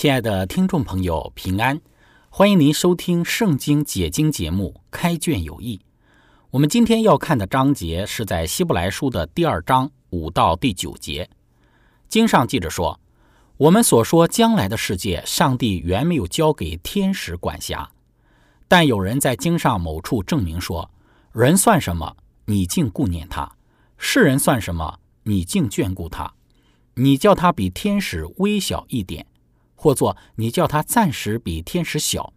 亲爱的听众朋友，平安！欢迎您收听《圣经解经》节目《开卷有益》。我们今天要看的章节是在希伯来书的第二章五到第九节。经上记着说：“我们所说将来的世界，上帝原没有交给天使管辖。但有人在经上某处证明说：人算什么？你竟顾念他；世人算什么？你竟眷顾他？你叫他比天使微小一点。”或作你叫他暂时比天使小，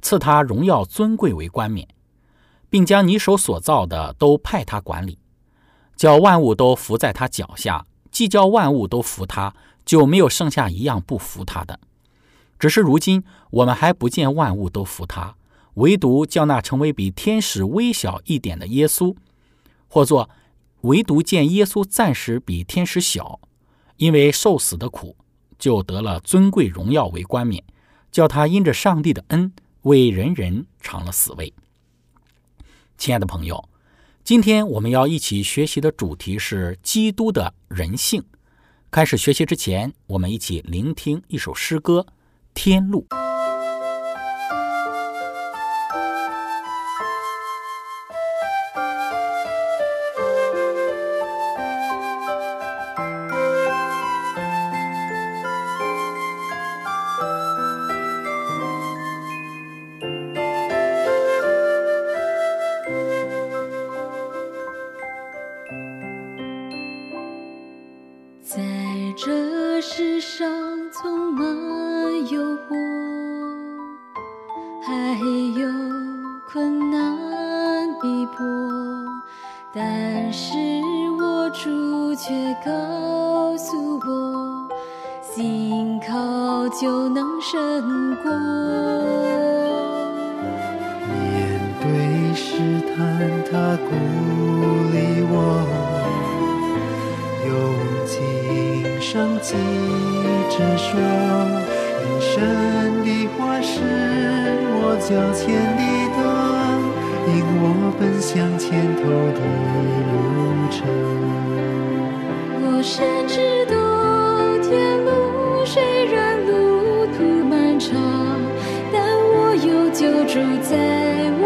赐他荣耀尊贵为冠冕，并将你手所造的都派他管理，叫万物都服在他脚下。既叫万物都服他，就没有剩下一样不服他的。只是如今我们还不见万物都服他，唯独叫那成为比天使微小一点的耶稣，或作唯独见耶稣暂时比天使小，因为受死的苦。就得了尊贵荣耀为冠冕，叫他因着上帝的恩为人人尝了死味。亲爱的朋友，今天我们要一起学习的主题是基督的人性。开始学习之前，我们一起聆听一首诗歌《天路》。这世上匆忙脚前的灯，引我奔向前头的路程。我深知道天路虽然路途漫长，但我有救主在我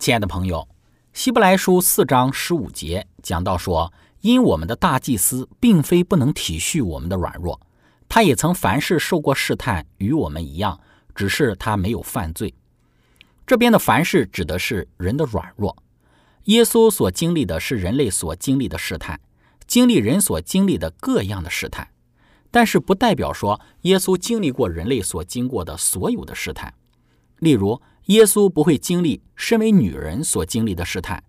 亲爱的朋友，希伯来书四章十五节讲到说，因我们的大祭司并非不能体恤我们的软弱，他也曾凡事受过试探，与我们一样，只是他没有犯罪。这边的凡事指的是人的软弱。耶稣所经历的是人类所经历的试探，经历人所经历的各样的试探，但是不代表说耶稣经历过人类所经过的所有的试探。例如，耶稣不会经历身为女人所经历的试探，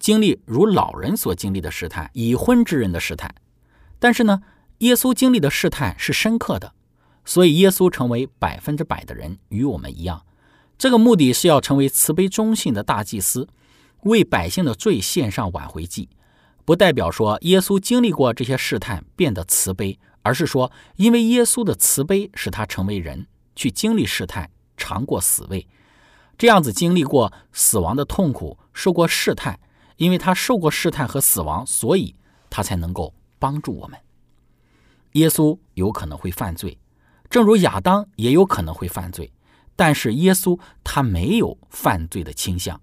经历如老人所经历的试探，已婚之人的试探。但是呢，耶稣经历的试探是深刻的，所以耶稣成为百分之百的人，与我们一样。这个目的是要成为慈悲忠信的大祭司，为百姓的罪献上挽回祭。不代表说耶稣经历过这些试探变得慈悲，而是说因为耶稣的慈悲使他成为人，去经历试探，尝过死味。这样子经历过死亡的痛苦，受过试探，因为他受过试探和死亡，所以他才能够帮助我们。耶稣有可能会犯罪，正如亚当也有可能会犯罪，但是耶稣他没有犯罪的倾向。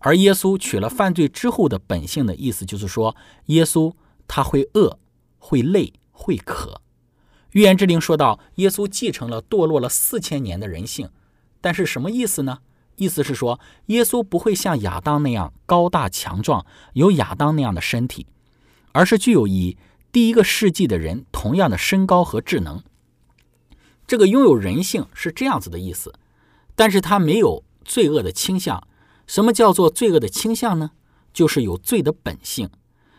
而耶稣取了犯罪之后的本性的意思，就是说，耶稣他会饿，会累，会渴。预言之灵说到，耶稣继承了堕落了四千年的人性。但是什么意思呢？意思是说，耶稣不会像亚当那样高大强壮，有亚当那样的身体，而是具有以第一个世纪的人同样的身高和智能。这个拥有人性是这样子的意思，但是他没有罪恶的倾向。什么叫做罪恶的倾向呢？就是有罪的本性。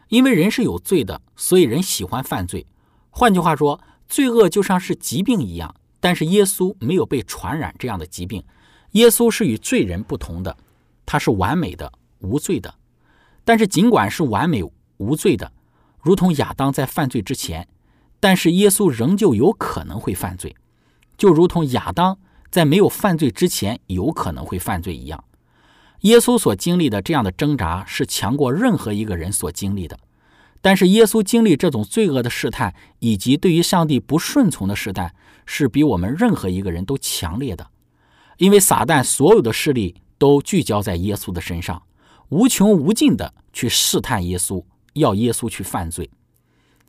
因为人是有罪的，所以人喜欢犯罪。换句话说，罪恶就像是疾病一样。但是耶稣没有被传染这样的疾病，耶稣是与罪人不同的，他是完美的、无罪的。但是尽管是完美无罪的，如同亚当在犯罪之前，但是耶稣仍旧有可能会犯罪，就如同亚当在没有犯罪之前有可能会犯罪一样。耶稣所经历的这样的挣扎是强过任何一个人所经历的。但是耶稣经历这种罪恶的试探，以及对于上帝不顺从的试探，是比我们任何一个人都强烈的。因为撒旦所有的势力都聚焦在耶稣的身上，无穷无尽的去试探耶稣，要耶稣去犯罪。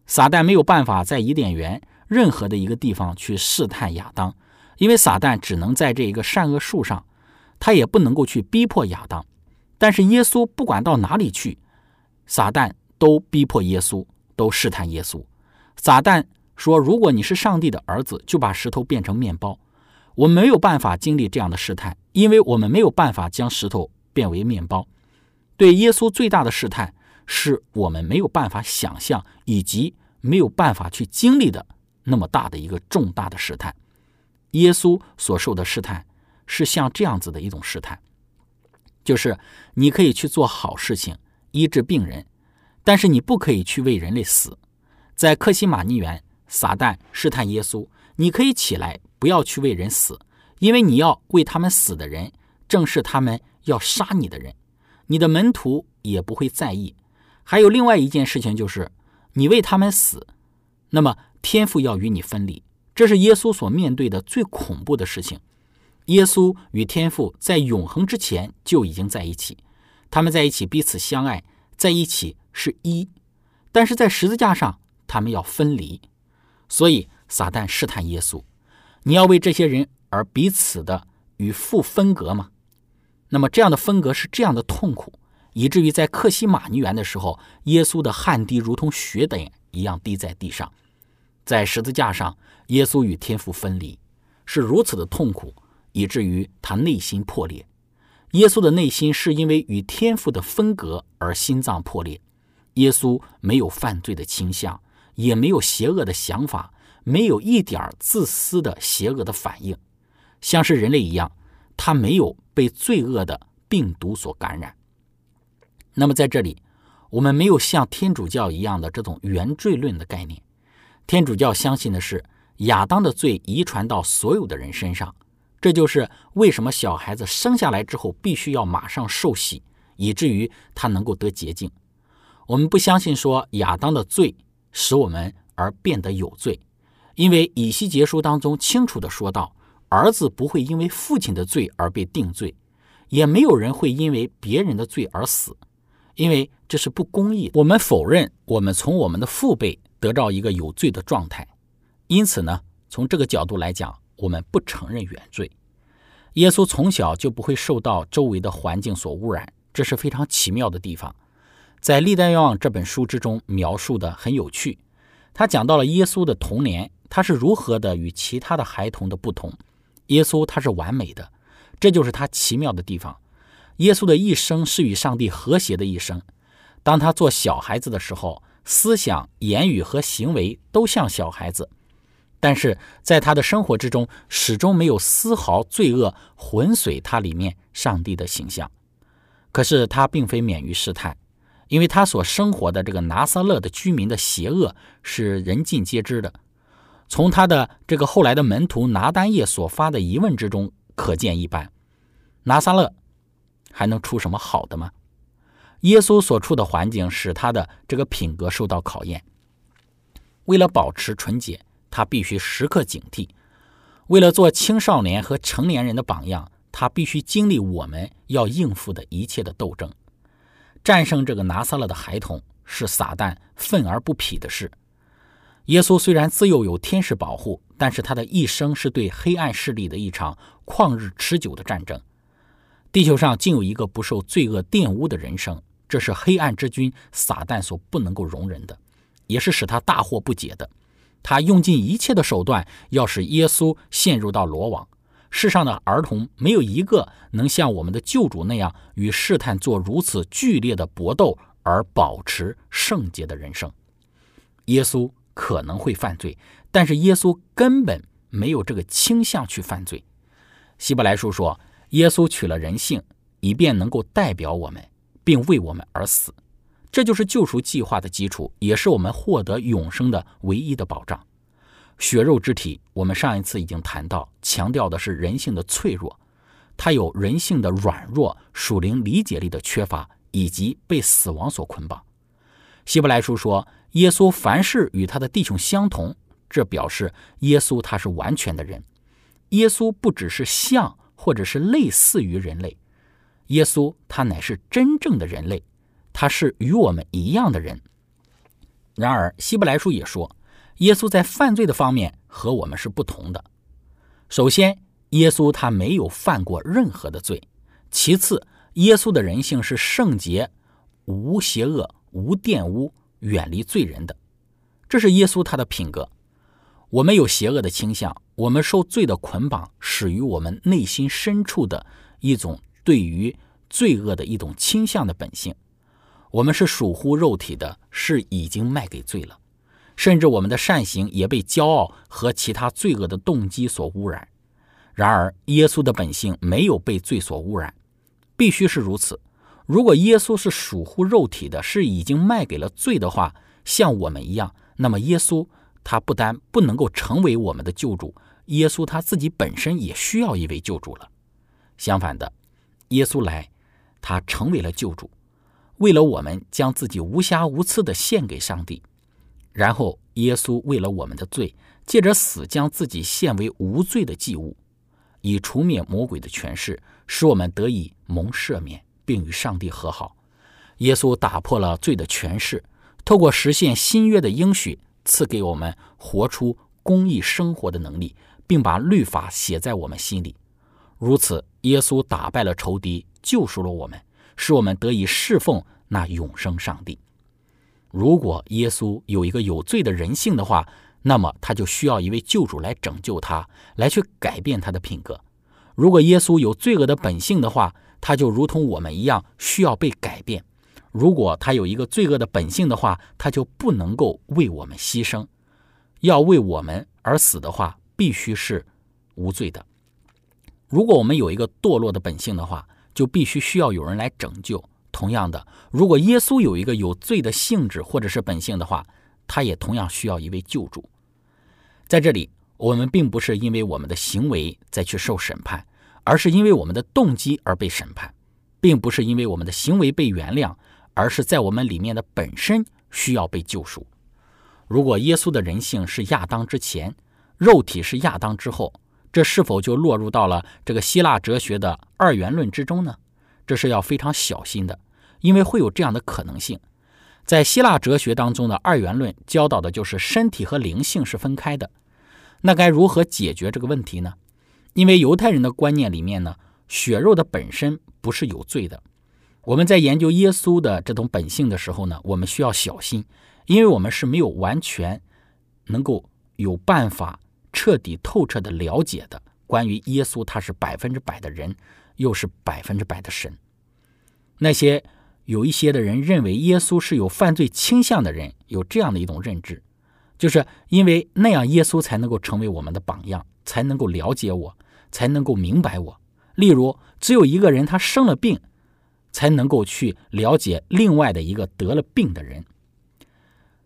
撒旦没有办法在伊甸园任何的一个地方去试探亚当，因为撒旦只能在这一个善恶树上，他也不能够去逼迫亚当。但是耶稣不管到哪里去，撒旦。都逼迫耶稣，都试探耶稣。撒旦说：“如果你是上帝的儿子，就把石头变成面包。”我没有办法经历这样的试探，因为我们没有办法将石头变为面包。对耶稣最大的试探，是我们没有办法想象以及没有办法去经历的那么大的一个重大的试探。耶稣所受的试探，是像这样子的一种试探，就是你可以去做好事情，医治病人。但是你不可以去为人类死，在克西马尼园，撒旦试探耶稣：“你可以起来，不要去为人死，因为你要为他们死的人，正是他们要杀你的人。你的门徒也不会在意。还有另外一件事情，就是你为他们死，那么天父要与你分离。这是耶稣所面对的最恐怖的事情。耶稣与天父在永恒之前就已经在一起，他们在一起彼此相爱，在一起。”是一，但是在十字架上，他们要分离，所以撒旦试探耶稣：你要为这些人而彼此的与父分隔吗？那么这样的分隔是这样的痛苦，以至于在克西马尼园的时候，耶稣的汗滴如同血点一样滴在地上。在十字架上，耶稣与天父分离，是如此的痛苦，以至于他内心破裂。耶稣的内心是因为与天父的分隔而心脏破裂。耶稣没有犯罪的倾向，也没有邪恶的想法，没有一点自私的邪恶的反应，像是人类一样，他没有被罪恶的病毒所感染。那么在这里，我们没有像天主教一样的这种原罪论的概念。天主教相信的是亚当的罪遗传到所有的人身上，这就是为什么小孩子生下来之后必须要马上受洗，以至于他能够得洁净。我们不相信说亚当的罪使我们而变得有罪，因为以西结书当中清楚的说到，儿子不会因为父亲的罪而被定罪，也没有人会因为别人的罪而死，因为这是不公义。我们否认我们从我们的父辈。得到一个有罪的状态，因此呢，从这个角度来讲，我们不承认原罪。耶稣从小就不会受到周围的环境所污染，这是非常奇妙的地方。在《历代愿望》这本书之中描述的很有趣，他讲到了耶稣的童年，他是如何的与其他的孩童的不同。耶稣他是完美的，这就是他奇妙的地方。耶稣的一生是与上帝和谐的一生。当他做小孩子的时候。思想、言语和行为都像小孩子，但是在他的生活之中，始终没有丝毫罪恶浑随他里面上帝的形象。可是他并非免于试探，因为他所生活的这个拿撒勒的居民的邪恶是人尽皆知的。从他的这个后来的门徒拿丹叶所发的疑问之中可见一斑。拿撒勒还能出什么好的吗？耶稣所处的环境使他的这个品格受到考验。为了保持纯洁，他必须时刻警惕；为了做青少年和成年人的榜样，他必须经历我们要应付的一切的斗争。战胜这个拿撒勒的孩童是撒旦愤而不匹的事。耶稣虽然自幼有天使保护，但是他的一生是对黑暗势力的一场旷日持久的战争。地球上竟有一个不受罪恶玷污的人生。这是黑暗之君撒旦所不能够容忍的，也是使他大惑不解的。他用尽一切的手段，要使耶稣陷入到罗网。世上的儿童没有一个能像我们的救主那样与试探做如此剧烈的搏斗而保持圣洁的人生。耶稣可能会犯罪，但是耶稣根本没有这个倾向去犯罪。希伯来书说，耶稣取了人性，以便能够代表我们。并为我们而死，这就是救赎计划的基础，也是我们获得永生的唯一的保障。血肉之体，我们上一次已经谈到，强调的是人性的脆弱，它有人性的软弱、属灵理解力的缺乏，以及被死亡所捆绑。希伯来书说，耶稣凡事与他的弟兄相同，这表示耶稣他是完全的人。耶稣不只是像或者是类似于人类。耶稣他乃是真正的人类，他是与我们一样的人。然而，希伯来书也说，耶稣在犯罪的方面和我们是不同的。首先，耶稣他没有犯过任何的罪；其次，耶稣的人性是圣洁、无邪恶、无玷污、远离罪人的。这是耶稣他的品格。我们有邪恶的倾向，我们受罪的捆绑，始于我们内心深处的一种。对于罪恶的一种倾向的本性，我们是属乎肉体的，是已经卖给罪了，甚至我们的善行也被骄傲和其他罪恶的动机所污染。然而，耶稣的本性没有被罪所污染，必须是如此。如果耶稣是属乎肉体的，是已经卖给了罪的话，像我们一样，那么耶稣他不单不能够成为我们的救主，耶稣他自己本身也需要一位救主了。相反的。耶稣来，他成为了救主，为了我们将自己无瑕无疵的献给上帝。然后，耶稣为了我们的罪，借着死将自己献为无罪的祭物，以除灭魔鬼的权势，使我们得以蒙赦免，并与上帝和好。耶稣打破了罪的权势，透过实现新约的应许，赐给我们活出公义生活的能力，并把律法写在我们心里。如此，耶稣打败了仇敌，救赎了我们，使我们得以侍奉那永生上帝。如果耶稣有一个有罪的人性的话，那么他就需要一位救主来拯救他，来去改变他的品格。如果耶稣有罪恶的本性的话，他就如同我们一样需要被改变。如果他有一个罪恶的本性的话，他就不能够为我们牺牲。要为我们而死的话，必须是无罪的。如果我们有一个堕落的本性的话，就必须需要有人来拯救。同样的，如果耶稣有一个有罪的性质或者是本性的话，他也同样需要一位救主。在这里，我们并不是因为我们的行为再去受审判，而是因为我们的动机而被审判，并不是因为我们的行为被原谅，而是在我们里面的本身需要被救赎。如果耶稣的人性是亚当之前，肉体是亚当之后，这是否就落入到了这个希腊哲学的二元论之中呢？这是要非常小心的，因为会有这样的可能性。在希腊哲学当中的二元论教导的就是身体和灵性是分开的。那该如何解决这个问题呢？因为犹太人的观念里面呢，血肉的本身不是有罪的。我们在研究耶稣的这种本性的时候呢，我们需要小心，因为我们是没有完全能够有办法彻底透彻的了解的。关于耶稣，他是百分之百的人，又是百分之百的神。那些有一些的人认为耶稣是有犯罪倾向的人，有这样的一种认知，就是因为那样耶稣才能够成为我们的榜样，才能够了解我，才能够明白我。例如，只有一个人他生了病。才能够去了解另外的一个得了病的人。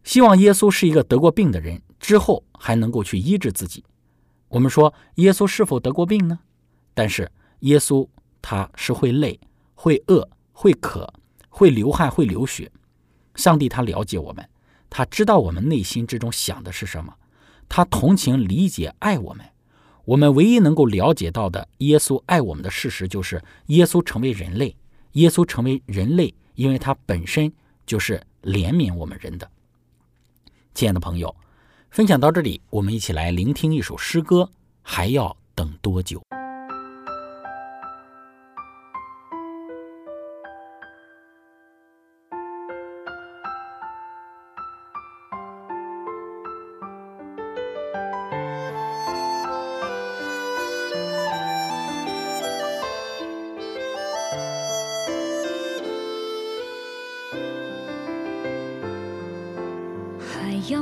希望耶稣是一个得过病的人，之后还能够去医治自己。我们说耶稣是否得过病呢？但是耶稣他是会累、会饿、会渴、会流汗、会流血。上帝他了解我们，他知道我们内心之中想的是什么，他同情、理解、爱我们。我们唯一能够了解到的耶稣爱我们的事实，就是耶稣成为人类。耶稣成为人类，因为他本身就是怜悯我们人的。亲爱的朋友，分享到这里，我们一起来聆听一首诗歌。还要等多久？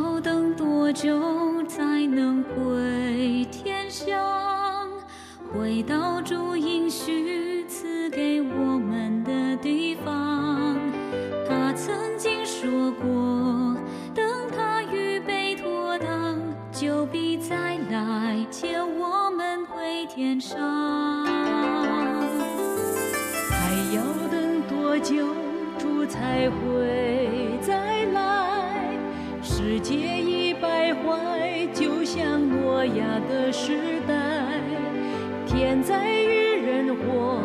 要等多久才能回天乡，回到主应许赐给我们的地方？他曾经说过，等他预备妥当，就必再来接我们回天上。还要等多久，主才会在与人活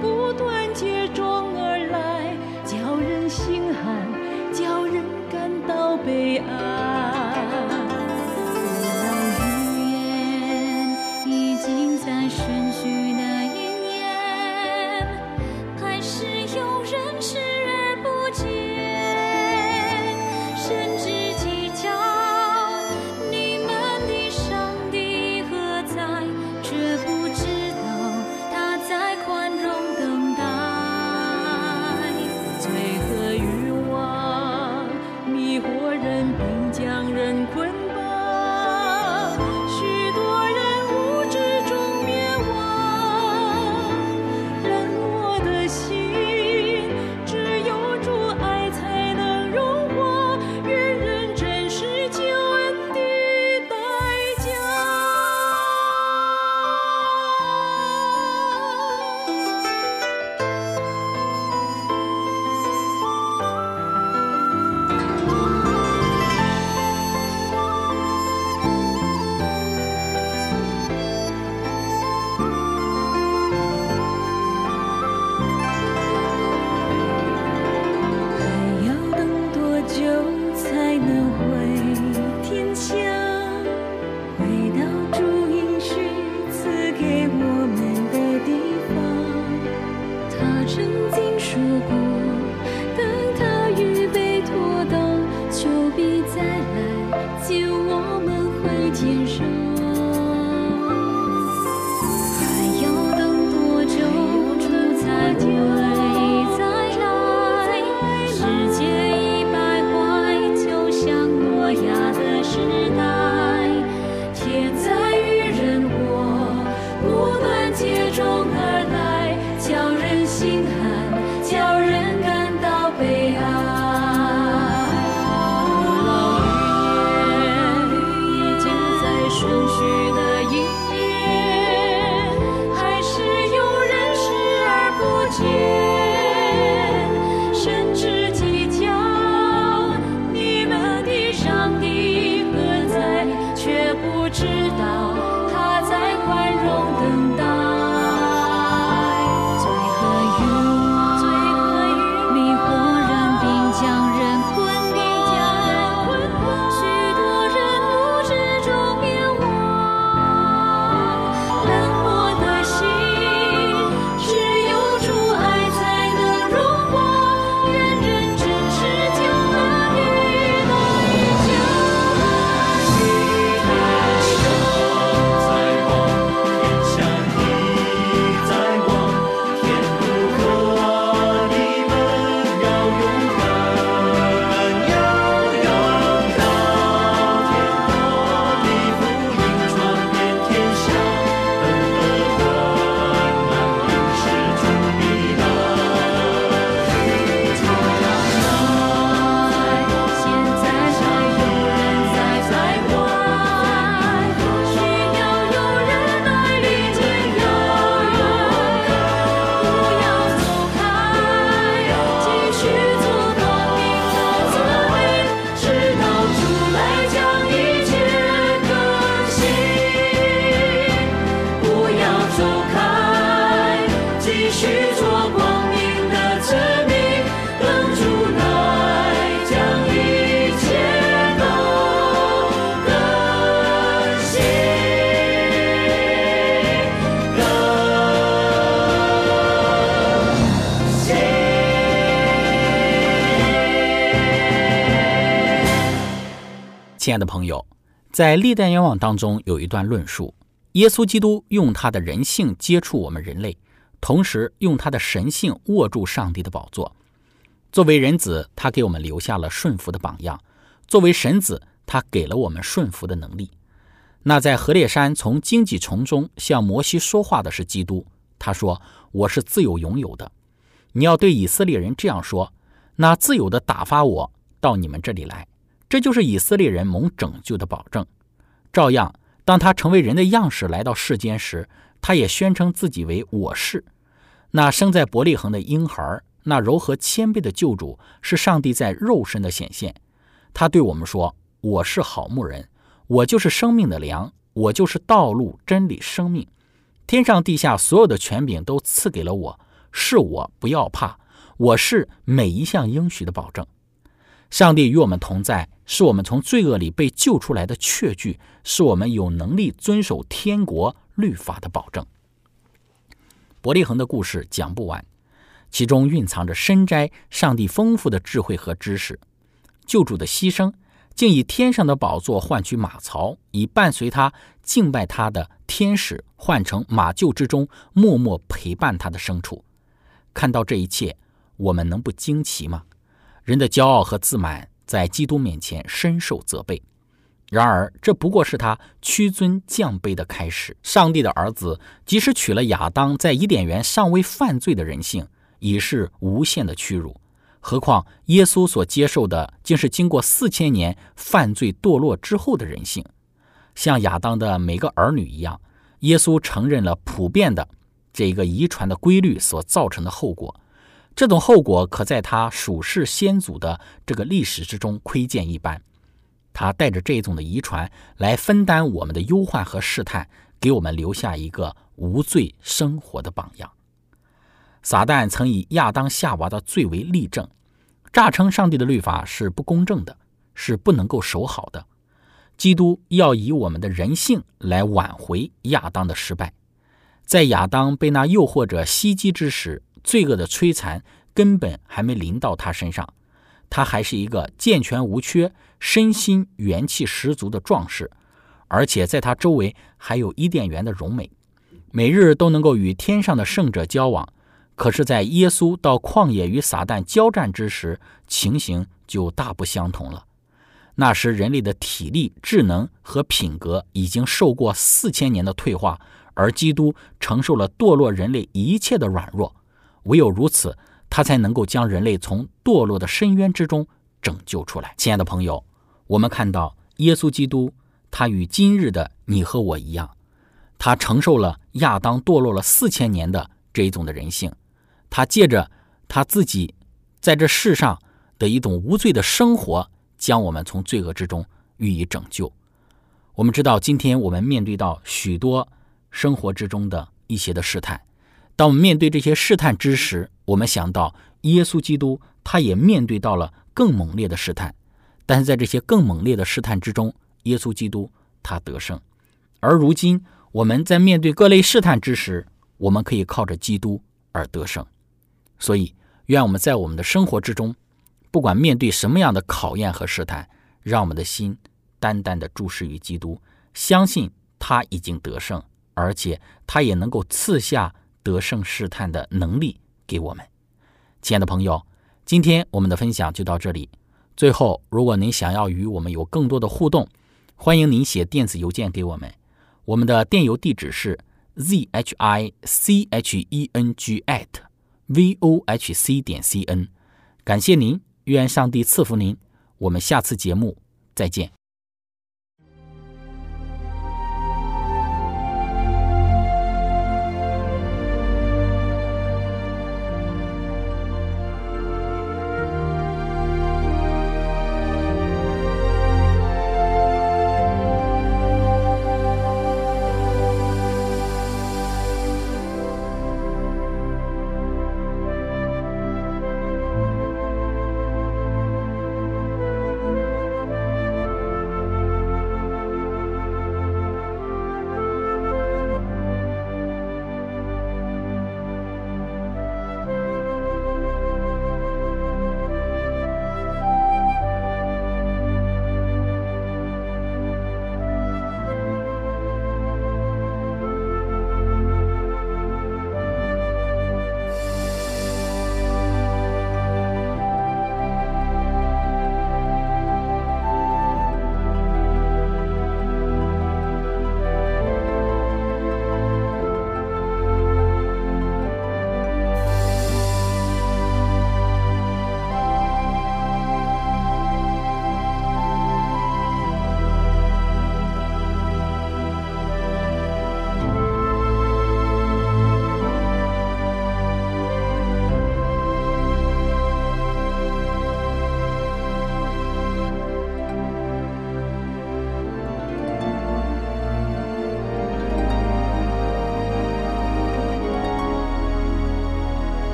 不断接踵而来，叫人心寒，叫人感到悲哀。亲爱的朋友，在历代愿望当中有一段论述：耶稣基督用他的人性接触我们人类，同时用他的神性握住上帝的宝座。作为人子，他给我们留下了顺服的榜样；作为神子，他给了我们顺服的能力。那在何烈山从荆棘丛中向摩西说话的是基督，他说：“我是自由拥有的。”你要对以色列人这样说：“那自由的打发我到你们这里来。”这就是以色列人蒙拯救的保证。照样，当他成为人的样式来到世间时，他也宣称自己为我是。那生在伯利恒的婴孩，那柔和谦卑的救主，是上帝在肉身的显现。他对我们说：“我是好牧人，我就是生命的粮，我就是道路、真理、生命。天上地下所有的权柄都赐给了我，是我，不要怕。我是每一项应许的保证。上帝与我们同在，是我们从罪恶里被救出来的确据，是我们有能力遵守天国律法的保证。伯利恒的故事讲不完，其中蕴藏着深斋上帝丰富的智慧和知识。救主的牺牲，竟以天上的宝座换取马槽，以伴随他敬拜他的天使换成马厩之中默默陪伴他的牲畜。看到这一切，我们能不惊奇吗？人的骄傲和自满在基督面前深受责备。然而，这不过是他屈尊降卑的开始。上帝的儿子即使娶了亚当在伊甸园尚未犯罪的人性，已是无限的屈辱。何况耶稣所接受的，竟是经过四千年犯罪堕落之后的人性。像亚当的每个儿女一样，耶稣承认了普遍的这个遗传的规律所造成的后果。这种后果可在他属世先祖的这个历史之中窥见一斑。他带着这种的遗传来分担我们的忧患和试探，给我们留下一个无罪生活的榜样。撒旦曾以亚当夏娃的罪为例证，诈称上帝的律法是不公正的，是不能够守好的。基督要以我们的人性来挽回亚当的失败。在亚当被那诱惑者袭击之时，罪恶的摧残根本还没临到他身上。他还是一个健全无缺、身心元气十足的壮士，而且在他周围还有伊甸园的荣美，每日都能够与天上的圣者交往。可是，在耶稣到旷野与撒旦交战之时，情形就大不相同了。那时，人类的体力、智能和品格已经受过四千年的退化，而基督承受了堕落人类一切的软弱。唯有如此，他才能够将人类从堕落的深渊之中拯救出来。亲爱的朋友，我们看到耶稣基督，他与今日的你和我一样，他承受了亚当堕落了四千年的这一种的人性。他借着他自己在这世上的一种无罪的生活，将我们从罪恶之中予以拯救。我们知道，今天我们面对到许多生活之中的一些的试探。当我们面对这些试探之时，我们想到耶稣基督，他也面对到了更猛烈的试探。但是在这些更猛烈的试探之中，耶稣基督他得胜。而如今我们在面对各类试探之时，我们可以靠着基督而得胜。所以，愿我们在我们的生活之中，不管面对什么样的考验和试探，让我们的心单单的注视于基督，相信他已经得胜，而且他也能够赐下得胜试探的能力给我们。亲爱的朋友，今天我们的分享就到这里。最后，如果您想要与我们有更多的互动，欢迎您写电子邮件给我们，我们的电邮地址是 z h i c h e n g at。vohc 点 cn，感谢您，愿上帝赐福您，我们下次节目再见。